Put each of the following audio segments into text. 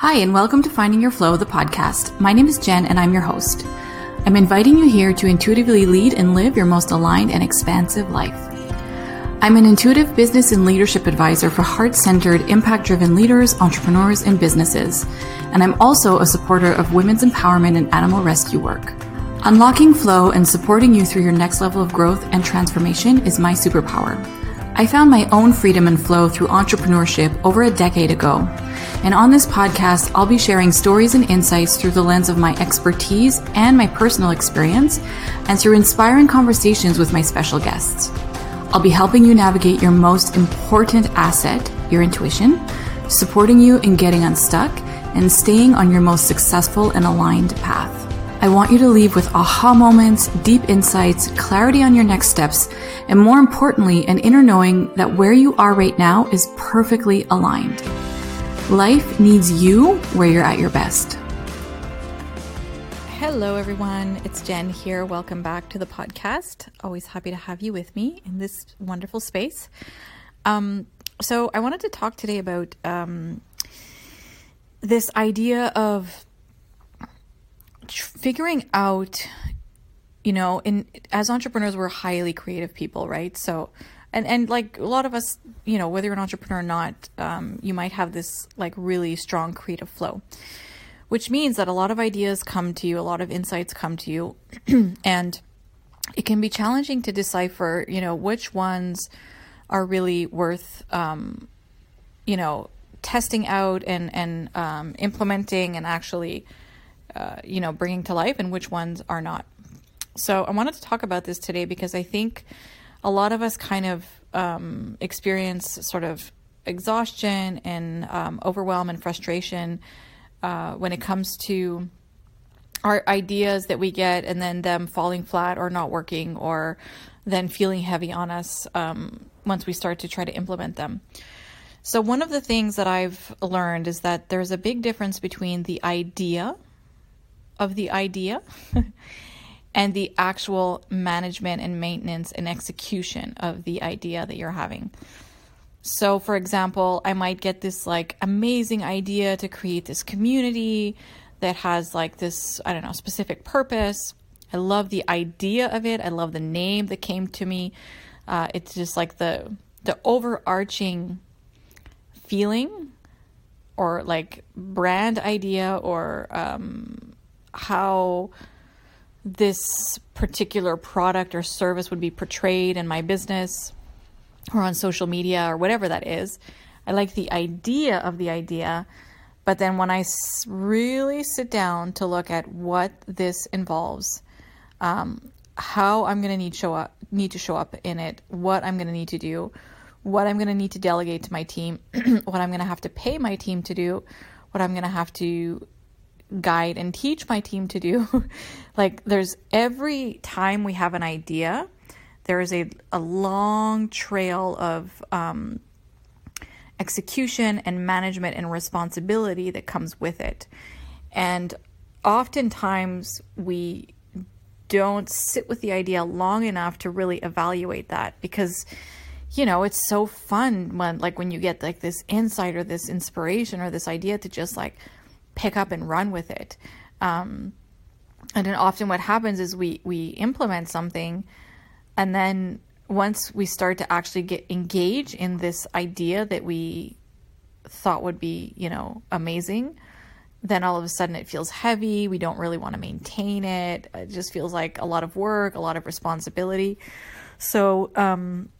Hi, and welcome to Finding Your Flow, the podcast. My name is Jen, and I'm your host. I'm inviting you here to intuitively lead and live your most aligned and expansive life. I'm an intuitive business and leadership advisor for heart centered, impact driven leaders, entrepreneurs, and businesses. And I'm also a supporter of women's empowerment and animal rescue work. Unlocking flow and supporting you through your next level of growth and transformation is my superpower. I found my own freedom and flow through entrepreneurship over a decade ago. And on this podcast, I'll be sharing stories and insights through the lens of my expertise and my personal experience, and through inspiring conversations with my special guests. I'll be helping you navigate your most important asset, your intuition, supporting you in getting unstuck, and staying on your most successful and aligned path. I want you to leave with aha moments, deep insights, clarity on your next steps, and more importantly, an inner knowing that where you are right now is perfectly aligned. Life needs you where you're at your best. Hello, everyone. It's Jen here. Welcome back to the podcast. Always happy to have you with me in this wonderful space. Um, so, I wanted to talk today about um, this idea of figuring out you know in as entrepreneurs we're highly creative people right so and and like a lot of us you know whether you're an entrepreneur or not um, you might have this like really strong creative flow which means that a lot of ideas come to you a lot of insights come to you and it can be challenging to decipher you know which ones are really worth um, you know testing out and and um, implementing and actually uh, you know, bringing to life and which ones are not. So I wanted to talk about this today because I think a lot of us kind of um, experience sort of exhaustion and um, overwhelm and frustration uh, when it comes to our ideas that we get and then them falling flat or not working or then feeling heavy on us um, once we start to try to implement them. So, one of the things that I've learned is that there's a big difference between the idea of the idea and the actual management and maintenance and execution of the idea that you're having. So, for example, I might get this like amazing idea to create this community that has like this, I don't know, specific purpose. I love the idea of it. I love the name that came to me. Uh, it's just like the the overarching feeling or like brand idea or um, how this particular product or service would be portrayed in my business or on social media or whatever that is. I like the idea of the idea, but then when I really sit down to look at what this involves, um, how I'm going to need show up, need to show up in it, what I'm going to need to do, what I'm going to need to delegate to my team, what I'm going to have to pay my team to do, what I'm going to have to guide and teach my team to do. like there's every time we have an idea, there is a, a long trail of um, execution and management and responsibility that comes with it. And oftentimes we don't sit with the idea long enough to really evaluate that because you know it's so fun when like when you get like this insight or this inspiration or this idea to just like pick up and run with it. Um, and then often what happens is we we implement something, and then once we start to actually get engaged in this idea that we thought would be you know amazing, then all of a sudden it feels heavy. We don't really want to maintain it. It just feels like a lot of work, a lot of responsibility. So um,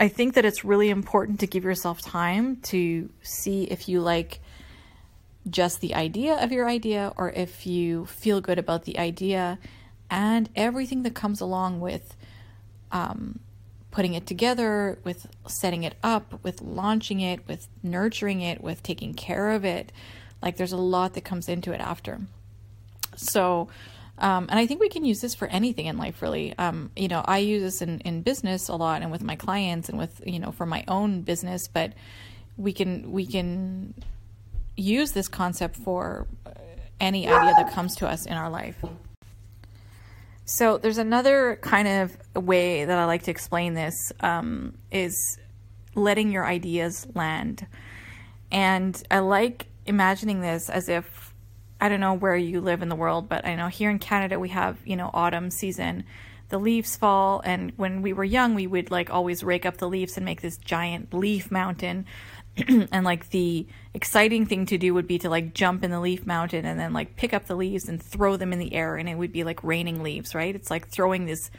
I think that it's really important to give yourself time to see if you like just the idea of your idea or if you feel good about the idea and everything that comes along with um, putting it together, with setting it up, with launching it, with nurturing it, with taking care of it. Like there's a lot that comes into it after. So, um, and I think we can use this for anything in life, really. Um, you know, I use this in, in business a lot and with my clients and with, you know, for my own business, but we can, we can use this concept for any idea that comes to us in our life. So there's another kind of way that I like to explain this um, is letting your ideas land, and I like imagining this as if I don't know where you live in the world, but I know here in Canada we have, you know, autumn season. The leaves fall and when we were young we would like always rake up the leaves and make this giant leaf mountain. and like the exciting thing to do would be to like jump in the leaf mountain and then like pick up the leaves and throw them in the air and it would be like raining leaves, right? It's like throwing these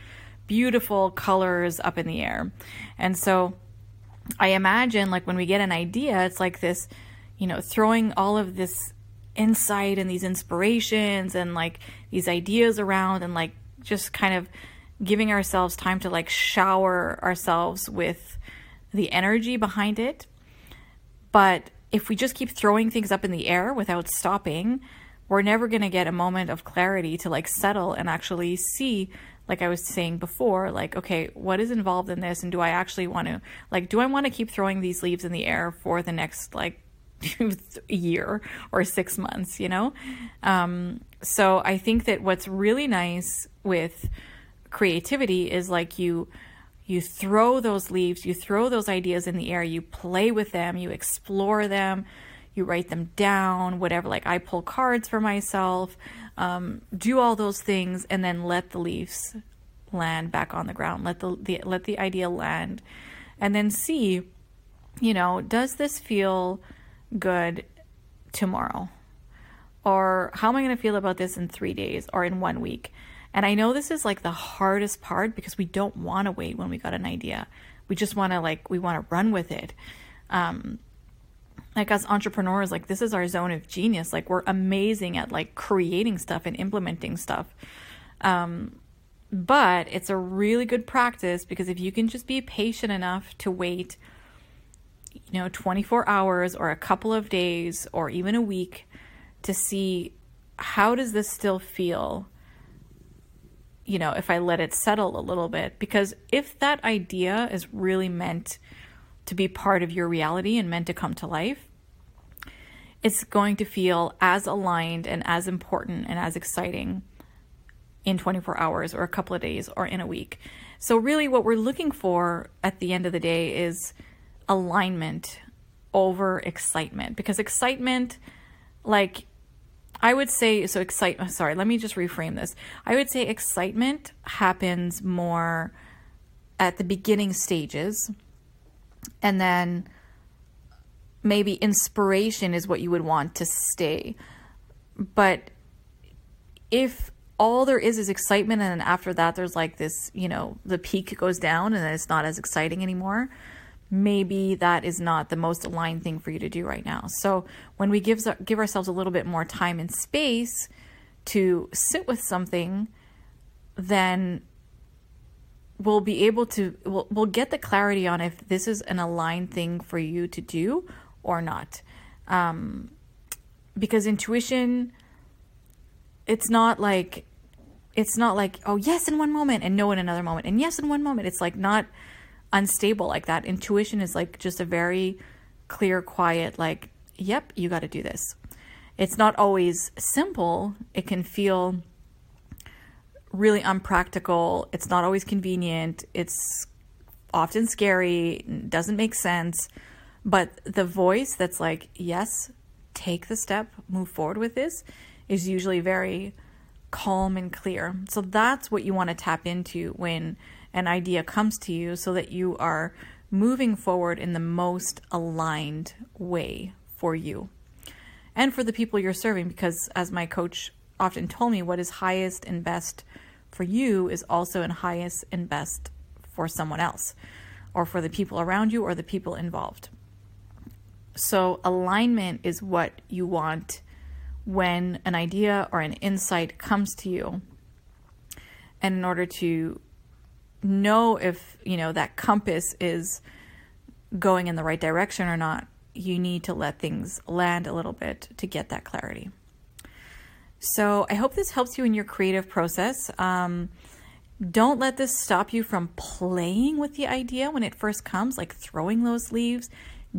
beautiful colors up in the air. And so I imagine like when we get an idea, it's like this, you know, throwing all of this insight and these inspirations and like these ideas around and like just kind of giving ourselves time to like shower ourselves with the energy behind it. But if we just keep throwing things up in the air without stopping, we're never going to get a moment of clarity to like settle and actually see like I was saying before, like, okay, what is involved in this? And do I actually want to, like, do I want to keep throwing these leaves in the air for the next, like, year or six months, you know? Um, so I think that what's really nice with creativity is like you, you throw those leaves, you throw those ideas in the air, you play with them, you explore them, you write them down, whatever. Like I pull cards for myself, um, do all those things, and then let the leaves land back on the ground. Let the, the let the idea land, and then see, you know, does this feel good tomorrow? Or how am I going to feel about this in three days or in one week? And I know this is like the hardest part because we don't want to wait when we got an idea. We just want to like we want to run with it. Um, like as entrepreneurs, like this is our zone of genius. Like we're amazing at like creating stuff and implementing stuff. Um, but it's a really good practice because if you can just be patient enough to wait, you know, 24 hours or a couple of days or even a week to see how does this still feel you know, if I let it settle a little bit. Because if that idea is really meant to be part of your reality and meant to come to life, it's going to feel as aligned and as important and as exciting in 24 hours or a couple of days or in a week. So, really, what we're looking for at the end of the day is alignment over excitement because excitement, like I would say so excitement uh, sorry, let me just reframe this. I would say excitement happens more at the beginning stages and then maybe inspiration is what you would want to stay. But if all there is is excitement and then after that there's like this, you know, the peak goes down and it's not as exciting anymore, maybe that is not the most aligned thing for you to do right now. So when we give give ourselves a little bit more time and space to sit with something, then we'll be able to we'll, we'll get the clarity on if this is an aligned thing for you to do or not. Um, because intuition, it's not like it's not like oh yes in one moment and no in another moment and yes in one moment. It's like not unstable like that. Intuition is like just a very clear, quiet, like, yep, you got to do this. It's not always simple. It can feel really unpractical. It's not always convenient. It's often scary, doesn't make sense. But the voice that's like, yes, take the step, move forward with this, is usually very calm and clear. So that's what you want to tap into when an idea comes to you so that you are moving forward in the most aligned way for you and for the people you're serving. Because, as my coach often told me, what is highest and best for you is also in highest and best for someone else or for the people around you or the people involved. So, alignment is what you want when an idea or an insight comes to you. And in order to know if, you know, that compass is going in the right direction or not, you need to let things land a little bit to get that clarity. So I hope this helps you in your creative process. Um, don't let this stop you from playing with the idea when it first comes, like throwing those leaves,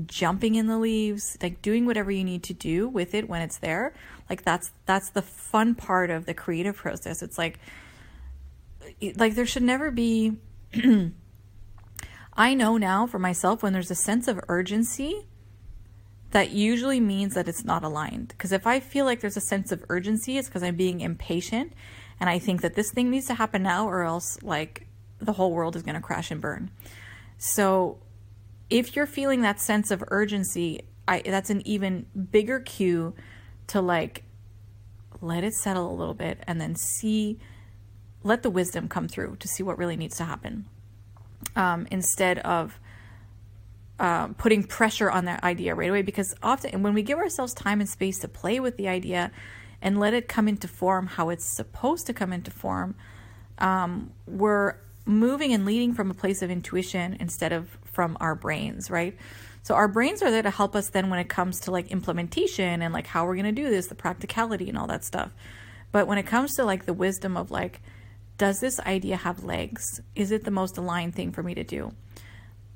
jumping in the leaves, like doing whatever you need to do with it when it's there. Like that's that's the fun part of the creative process. It's like like there should never be I know now for myself when there's a sense of urgency that usually means that it's not aligned. Because if I feel like there's a sense of urgency, it's because I'm being impatient and I think that this thing needs to happen now or else like the whole world is going to crash and burn. So if you're feeling that sense of urgency, I, that's an even bigger cue to like let it settle a little bit and then see, let the wisdom come through to see what really needs to happen. Um, instead of um, putting pressure on that idea right away because often when we give ourselves time and space to play with the idea and let it come into form how it's supposed to come into form um, we're moving and leading from a place of intuition instead of from our brains right so our brains are there to help us then when it comes to like implementation and like how we're going to do this the practicality and all that stuff but when it comes to like the wisdom of like does this idea have legs is it the most aligned thing for me to do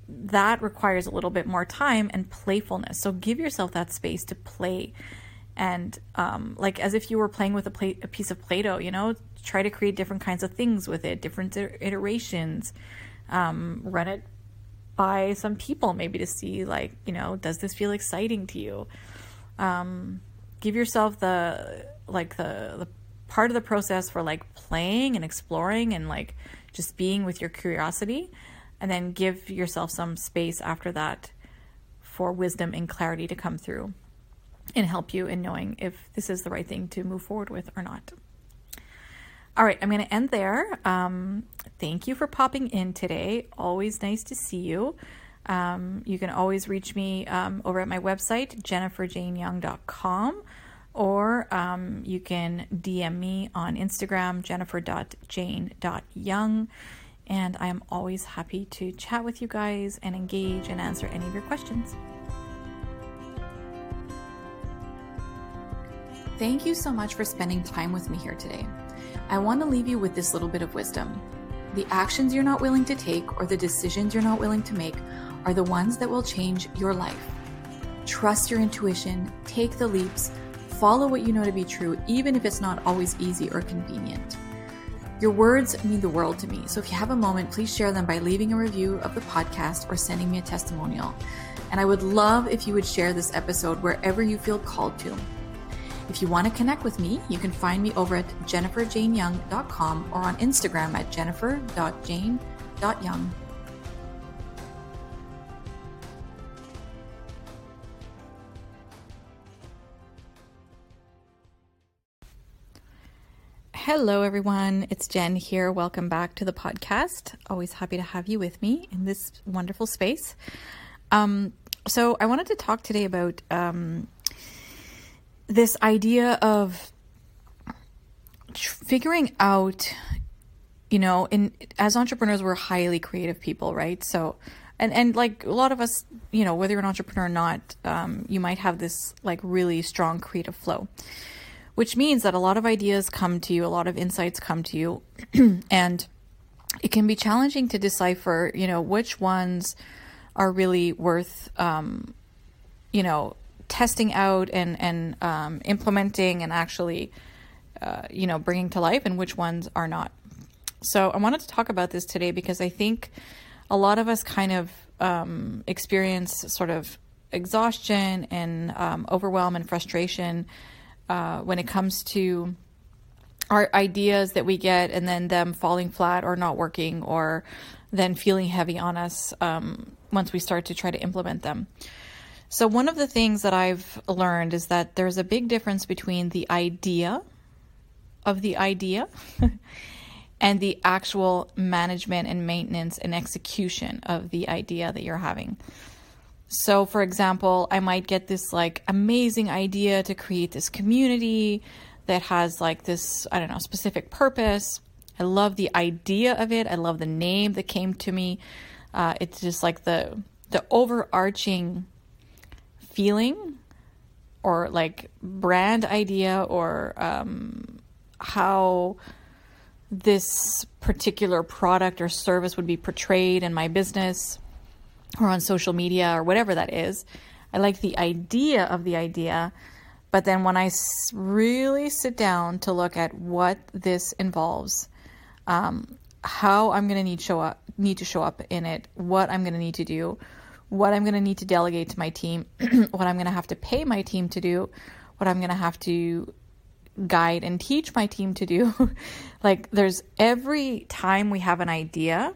that requires a little bit more time and playfulness. So give yourself that space to play and um, like as if you were playing with a, play, a piece of Play-Doh, you know, try to create different kinds of things with it, different iterations. Um, run it by some people maybe to see like, you know, does this feel exciting to you? Um, give yourself the like the the part of the process for like playing and exploring and like just being with your curiosity and then give yourself some space after that for wisdom and clarity to come through and help you in knowing if this is the right thing to move forward with or not. All right, I'm going to end there. Um, thank you for popping in today. Always nice to see you. Um, you can always reach me um, over at my website, jenniferjaneyoung.com, or um, you can DM me on Instagram, jennifer.jane.young and I am always happy to chat with you guys and engage and answer any of your questions. Thank you so much for spending time with me here today. I want to leave you with this little bit of wisdom. The actions you're not willing to take or the decisions you're not willing to make are the ones that will change your life. Trust your intuition, take the leaps, follow what you know to be true, even if it's not always easy or convenient. Your words mean the world to me, so if you have a moment, please share them by leaving a review of the podcast or sending me a testimonial. And I would love if you would share this episode wherever you feel called to. If you want to connect with me, you can find me over at jenniferjaneyoung.com or on Instagram at jennifer.jane.young. Hello, everyone. It's Jen here. Welcome back to the podcast. Always happy to have you with me in this wonderful space. Um, so, I wanted to talk today about um, this idea of figuring out, you know, in as entrepreneurs, we're highly creative people, right? So, and and like a lot of us, you know, whether you're an entrepreneur or not, um, you might have this like really strong creative flow which means that a lot of ideas come to you, a lot of insights come to you, and it can be challenging to decipher, you know, which ones are really worth, um, you know, testing out and and um, implementing and actually, uh, you know, bringing to life, and which ones are not. So I wanted to talk about this today because I think a lot of us kind of um, experience sort of exhaustion and um, overwhelm and frustration uh, when it comes to our ideas that we get and then them falling flat or not working or then feeling heavy on us um, once we start to try to implement them. So, one of the things that I've learned is that there's a big difference between the idea of the idea and the actual management and maintenance and execution of the idea that you're having. So, for example, I might get this like amazing idea to create this community that has like this, I don't know, specific purpose. I love the idea of it. I love the name that came to me. Uh, it's just like the the overarching feeling or like brand idea or um, how this particular product or service would be portrayed in my business or on social media or whatever that is. I like the idea of the idea, but then when I really sit down to look at what this involves, um, how I'm going to need show up, need to show up in it, what I'm going to need to do, what I'm going to need to delegate to my team, what I'm going to have to pay my team to do, what I'm going to have to guide and teach my team to do. like, there's every time we have an idea,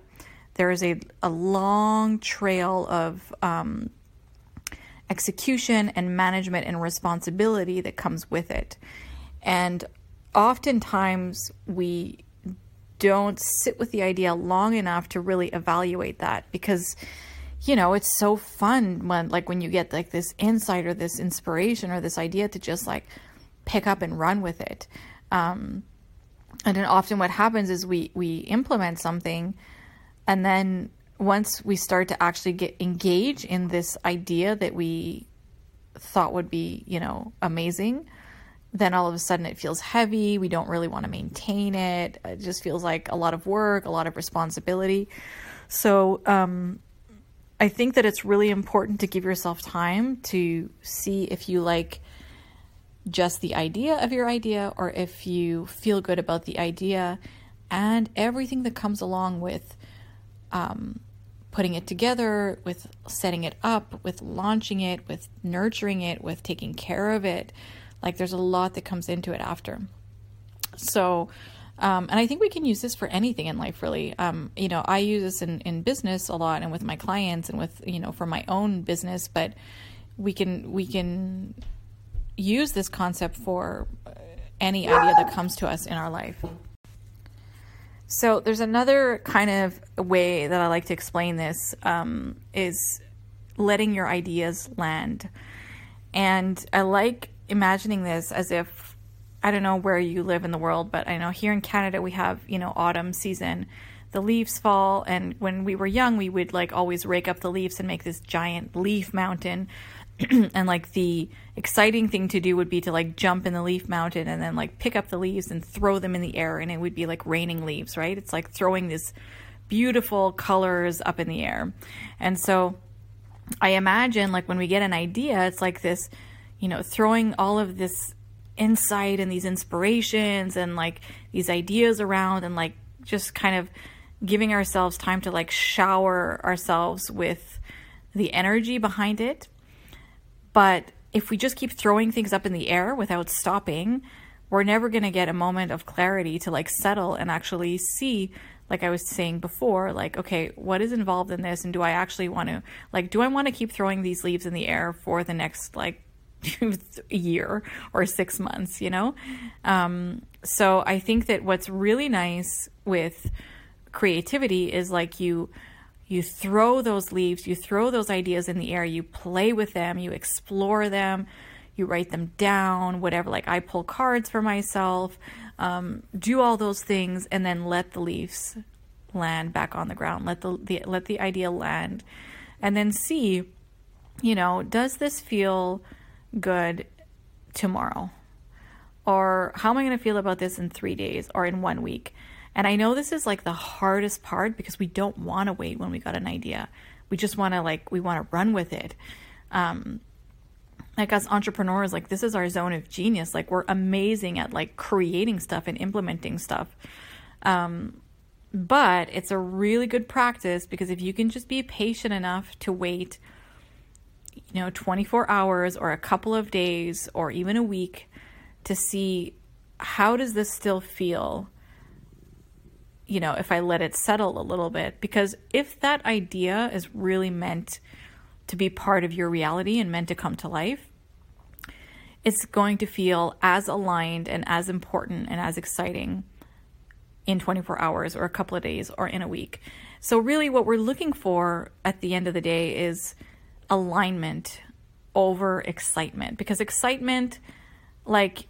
there is a, a long trail of um, execution and management and responsibility that comes with it. And oftentimes we don't sit with the idea long enough to really evaluate that because you know it's so fun when like when you get like this insight or this inspiration or this idea to just like pick up and run with it um, and then often what happens is we we implement something and then once we start to actually get engage in this idea that we thought would be you know amazing then all of a sudden it feels heavy. We don't really want to maintain it. It just feels like a lot of work, a lot of responsibility. So, um, I think that it's really important to give yourself time to see if you like just the idea of your idea or if you feel good about the idea and everything that comes along with um, putting it together, with setting it up, with launching it, with nurturing it, with taking care of it. Like there's a lot that comes into it after. So, um, and I think we can use this for anything in life, really. Um, you know, I use this in, in business a lot and with my clients and with, you know, for my own business, but we can, we can use this concept for any idea that comes to us in our life. So there's another kind of way that I like to explain this um, is letting your ideas land. And I like imagining this as if I don't know where you live in the world, but I know here in Canada we have, you know, autumn season. The leaves fall and when we were young we would like always rake up the leaves and make this giant leaf mountain. and like the exciting thing to do would be to like jump in the leaf mountain and then like pick up the leaves and throw them in the air and it would be like raining leaves, right? It's like throwing these beautiful colors up in the air. And so I imagine like when we get an idea, it's like this you know, throwing all of this insight and these inspirations and like these ideas around and like just kind of giving ourselves time to like shower ourselves with the energy behind it. But if we just keep throwing things up in the air without stopping, we're never going to get a moment of clarity to like settle and actually see like I was saying before, like, okay, what is involved in this? And do I actually want to, like, do I want to keep throwing these leaves in the air for the next, like, year or six months, you know? Um, so I think that what's really nice with creativity is like you you throw those leaves, you throw those ideas in the air, you play with them, you explore them, you write them down, whatever. Like I pull cards for myself, um, do all those things, and then let the leaves land back on the ground. Let the, the let the idea land, and then see, you know, does this feel good tomorrow? Or how am I going to feel about this in three days or in one week? And I know this is like the hardest part because we don't want to wait when we got an idea. We just want to like, we want to run with it. Um, like as entrepreneurs, like this is our zone of genius. Like we're amazing at like creating stuff and implementing stuff. Um, but it's a really good practice because if you can just be patient enough to wait you know, 24 hours or a couple of days or even a week to see how does this still feel you know if i let it settle a little bit because if that idea is really meant to be part of your reality and meant to come to life it's going to feel as aligned and as important and as exciting in 24 hours or a couple of days or in a week. So really what we're looking for at the end of the day is alignment over excitement because excitement like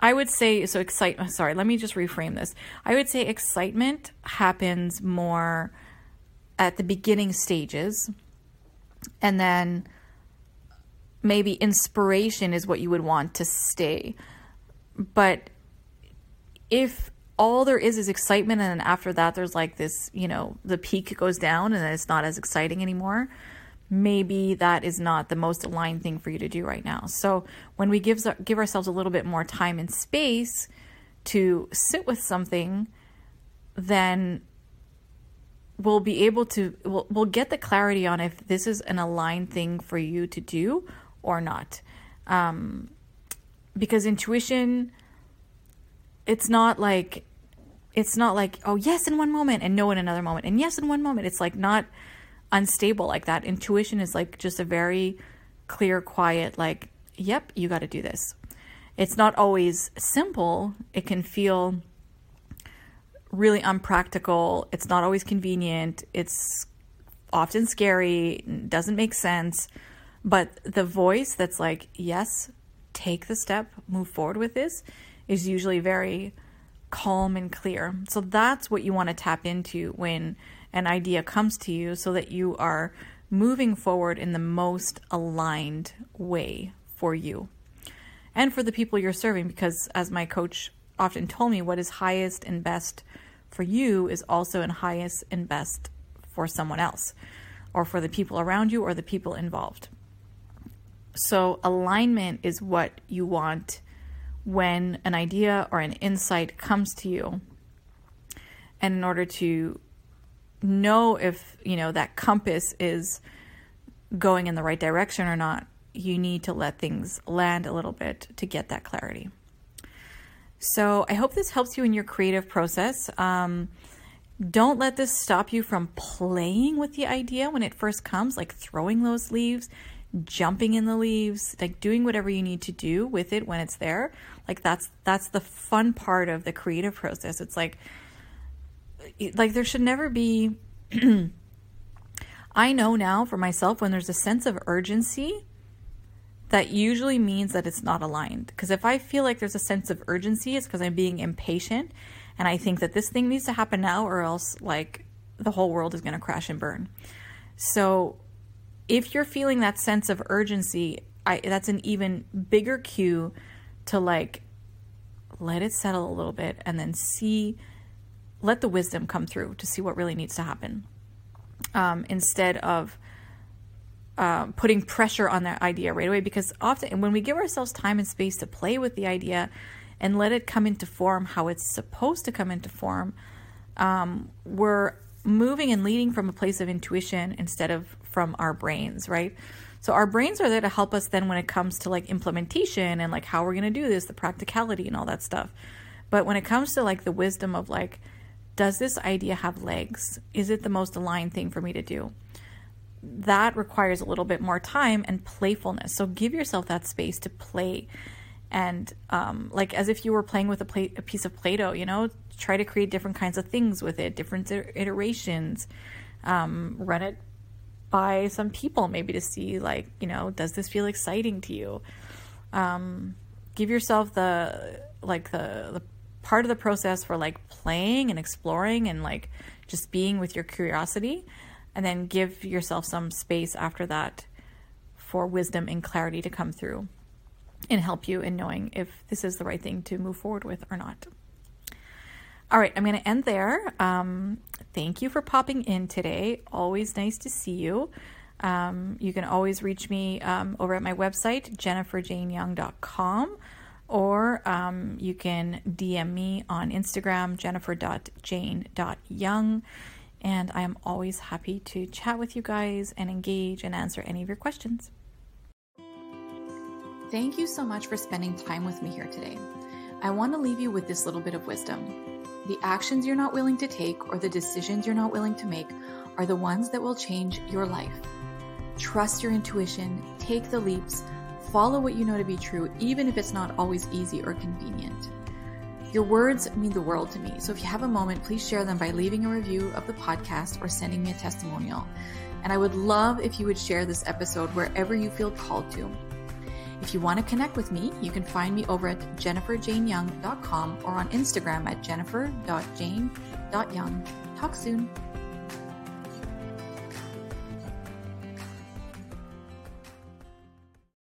I would say so excitement uh, sorry let me just reframe this. I would say excitement happens more at the beginning stages and then maybe inspiration is what you would want to stay. But if all there is is excitement and then after that there's like this you know the peak goes down and it's not as exciting anymore maybe that is not the most aligned thing for you to do right now. So when we give give ourselves a little bit more time and space to sit with something, then we'll be able to we'll, we'll get the clarity on if this is an aligned thing for you to do or not um, because intuition it's not like it's not like oh yes in one moment and no in another moment and yes in one moment it's like not unstable like that intuition is like just a very clear quiet like yep you got to do this it's not always simple it can feel really unpractical. It's not always convenient. It's often scary, doesn't make sense. But the voice that's like, yes, take the step, move forward with this, is usually very calm and clear. So that's what you want to tap into when an idea comes to you so that you are moving forward in the most aligned way for you and for the people you're serving. Because as my coach often told me, what is highest and best for you is also in highest and best for someone else or for the people around you or the people involved. So, alignment is what you want when an idea or an insight comes to you. And in order to know if, you know, that compass is going in the right direction or not, you need to let things land a little bit to get that clarity. So I hope this helps you in your creative process. Um, don't let this stop you from playing with the idea when it first comes, like throwing those leaves, jumping in the leaves, like doing whatever you need to do with it when it's there. Like that's that's the fun part of the creative process. It's like like there should never be I know now for myself when there's a sense of urgency that usually means that it's not aligned. Because if I feel like there's a sense of urgency, it's because I'm being impatient and I think that this thing needs to happen now or else like the whole world is going to crash and burn. So if you're feeling that sense of urgency, I, that's an even bigger cue to like let it settle a little bit and then see, let the wisdom come through to see what really needs to happen. Um, instead of um, putting pressure on that idea right away because often when we give ourselves time and space to play with the idea and let it come into form how it's supposed to come into form, um, we're moving and leading from a place of intuition instead of from our brains, right? So our brains are there to help us then when it comes to like implementation and like how we're going to do this, the practicality and all that stuff. But when it comes to like the wisdom of like, does this idea have legs? Is it the most aligned thing for me to do? that requires a little bit more time and playfulness. So give yourself that space to play and um, like as if you were playing with a, play, a piece of Play-Doh, you know, try to create different kinds of things with it, different iterations. Um, run it by some people maybe to see like, you know, does this feel exciting to you? Um, give yourself the like the the part of the process for like playing and exploring and like just being with your curiosity and then give yourself some space after that for wisdom and clarity to come through and help you in knowing if this is the right thing to move forward with or not. All right, I'm going to end there. Um, thank you for popping in today. Always nice to see you. Um, you can always reach me um, over at my website, jenniferjaneyoung.com, or um, you can DM me on Instagram, jennifer.jane.young and I am always happy to chat with you guys and engage and answer any of your questions. Thank you so much for spending time with me here today. I want to leave you with this little bit of wisdom. The actions you're not willing to take or the decisions you're not willing to make are the ones that will change your life. Trust your intuition, take the leaps, follow what you know to be true, even if it's not always easy or convenient. Your words mean the world to me, so if you have a moment, please share them by leaving a review of the podcast or sending me a testimonial. And I would love if you would share this episode wherever you feel called to. If you want to connect with me, you can find me over at jenniferjaneyoung.com or on Instagram at jennifer.jane.young. Talk soon.